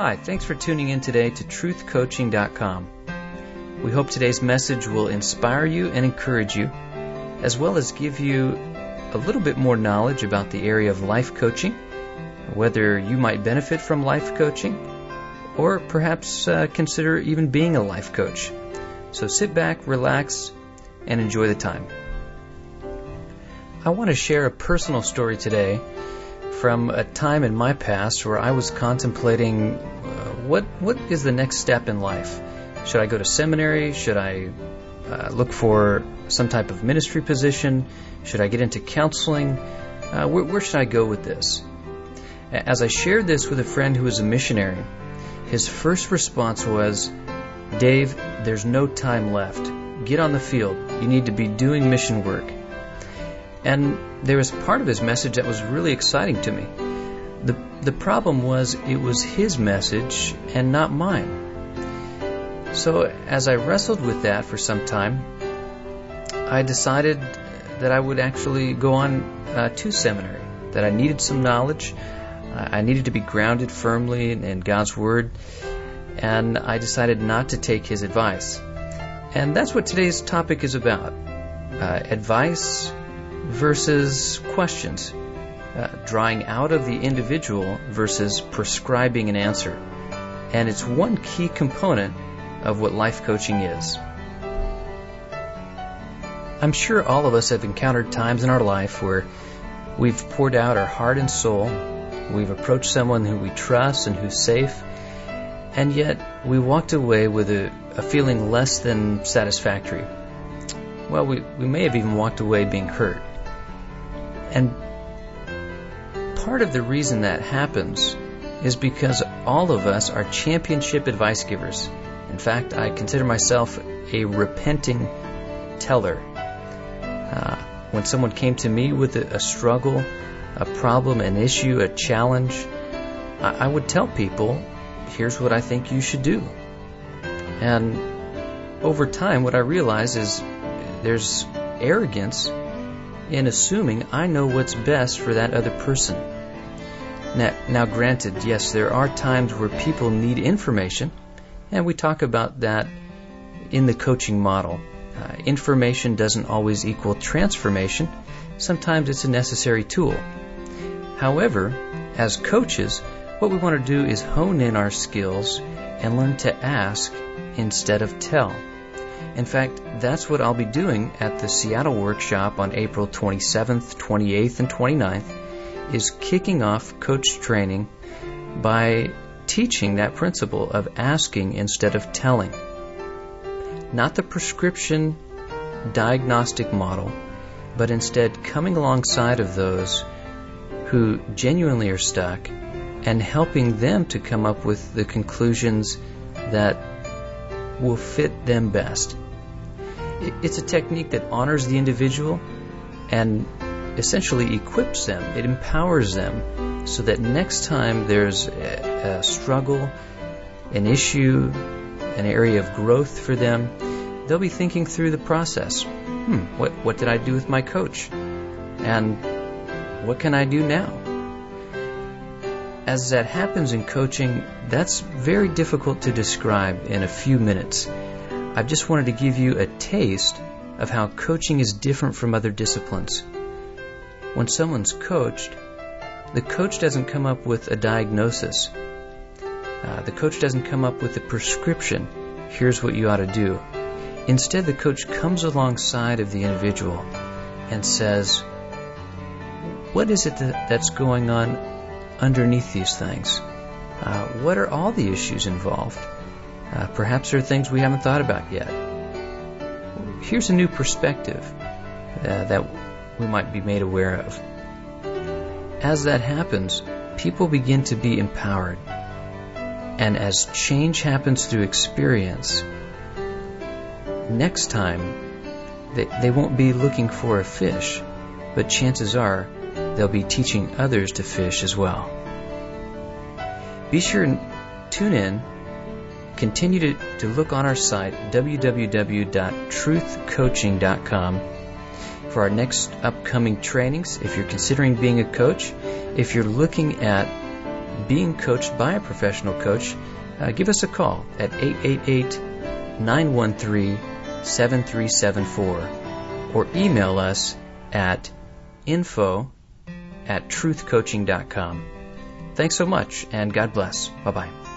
Hi, thanks for tuning in today to truthcoaching.com. We hope today's message will inspire you and encourage you, as well as give you a little bit more knowledge about the area of life coaching, whether you might benefit from life coaching, or perhaps uh, consider even being a life coach. So sit back, relax, and enjoy the time. I want to share a personal story today from a time in my past where I was contemplating uh, what what is the next step in life. Should I go to seminary? Should I uh, look for some type of ministry position? Should I get into counseling? Uh, where, where should I go with this? As I shared this with a friend who was a missionary, his first response was, Dave, there's no time left. Get on the field. You need to be doing mission work. And there was part of his message that was really exciting to me. The, the problem was it was his message and not mine. So as I wrestled with that for some time, I decided that I would actually go on uh, to seminary, that I needed some knowledge. I needed to be grounded firmly in God's Word, and I decided not to take his advice. And that's what today's topic is about uh, advice versus questions, uh, drawing out of the individual versus prescribing an answer. And it's one key component of what life coaching is. I'm sure all of us have encountered times in our life where we've poured out our heart and soul, we've approached someone who we trust and who's safe, and yet we walked away with a, a feeling less than satisfactory. Well, we, we may have even walked away being hurt. And part of the reason that happens is because all of us are championship advice givers. In fact, I consider myself a repenting teller. Uh, when someone came to me with a, a, struggle, a problem, an issue, a challenge, I, I would tell people, here's what I think you should do. And over time, what I realize is there's arrogance in assuming I know what's best for that other person. Now, now, granted, yes, there are times where people need information, and we talk about that in the coaching model. Uh, information doesn't always equal transformation. Sometimes it's a necessary tool. However, as coaches, what we want to do is hone in our skills and learn to ask instead of tell. In fact, that's what I'll be doing at the Seattle workshop on April 27th, 28th, and 29th is kicking off coach training by teaching that principle of asking instead of telling. Not the prescription diagnostic model, but instead coming alongside of those who genuinely are stuck and helping them to come up with the conclusions that will fit them best. It's a technique that honors the individual and essentially equips them, it empowers them so that next time there's a, a struggle, an issue, an area of growth for them, they'll be thinking through the process. Hmm, what, what did I do with my coach? And what can I do now? As that happens in coaching, that's very difficult to describe in a few minutes. I've just wanted to give you a taste of how coaching is different from other disciplines. When someone's coached, the coach doesn't come up with a diagnosis. Uh, the coach doesn't come up with a prescription. Here's what you ought to do. Instead, the coach comes alongside of the individual and says, What is it that, that's going on underneath these things? Uh, what are all the issues involved? Uh, perhaps there are things we haven't thought about yet. Here's a new perspective uh, that we might be made aware of. As that happens, people begin to be empowered. And as change happens through experience, next time they, they won't be looking for a fish, but chances are they'll be teaching others to fish as well. Be sure and tune in continue to, to look on our site, www.truthcoaching.com, for our next upcoming trainings. If you're considering being a coach, if you're looking at being coached by a professional coach, uh, give us a call at 888 913 7374 or email us at info at truthcoaching.com. Thanks so much and God bless. Bye bye.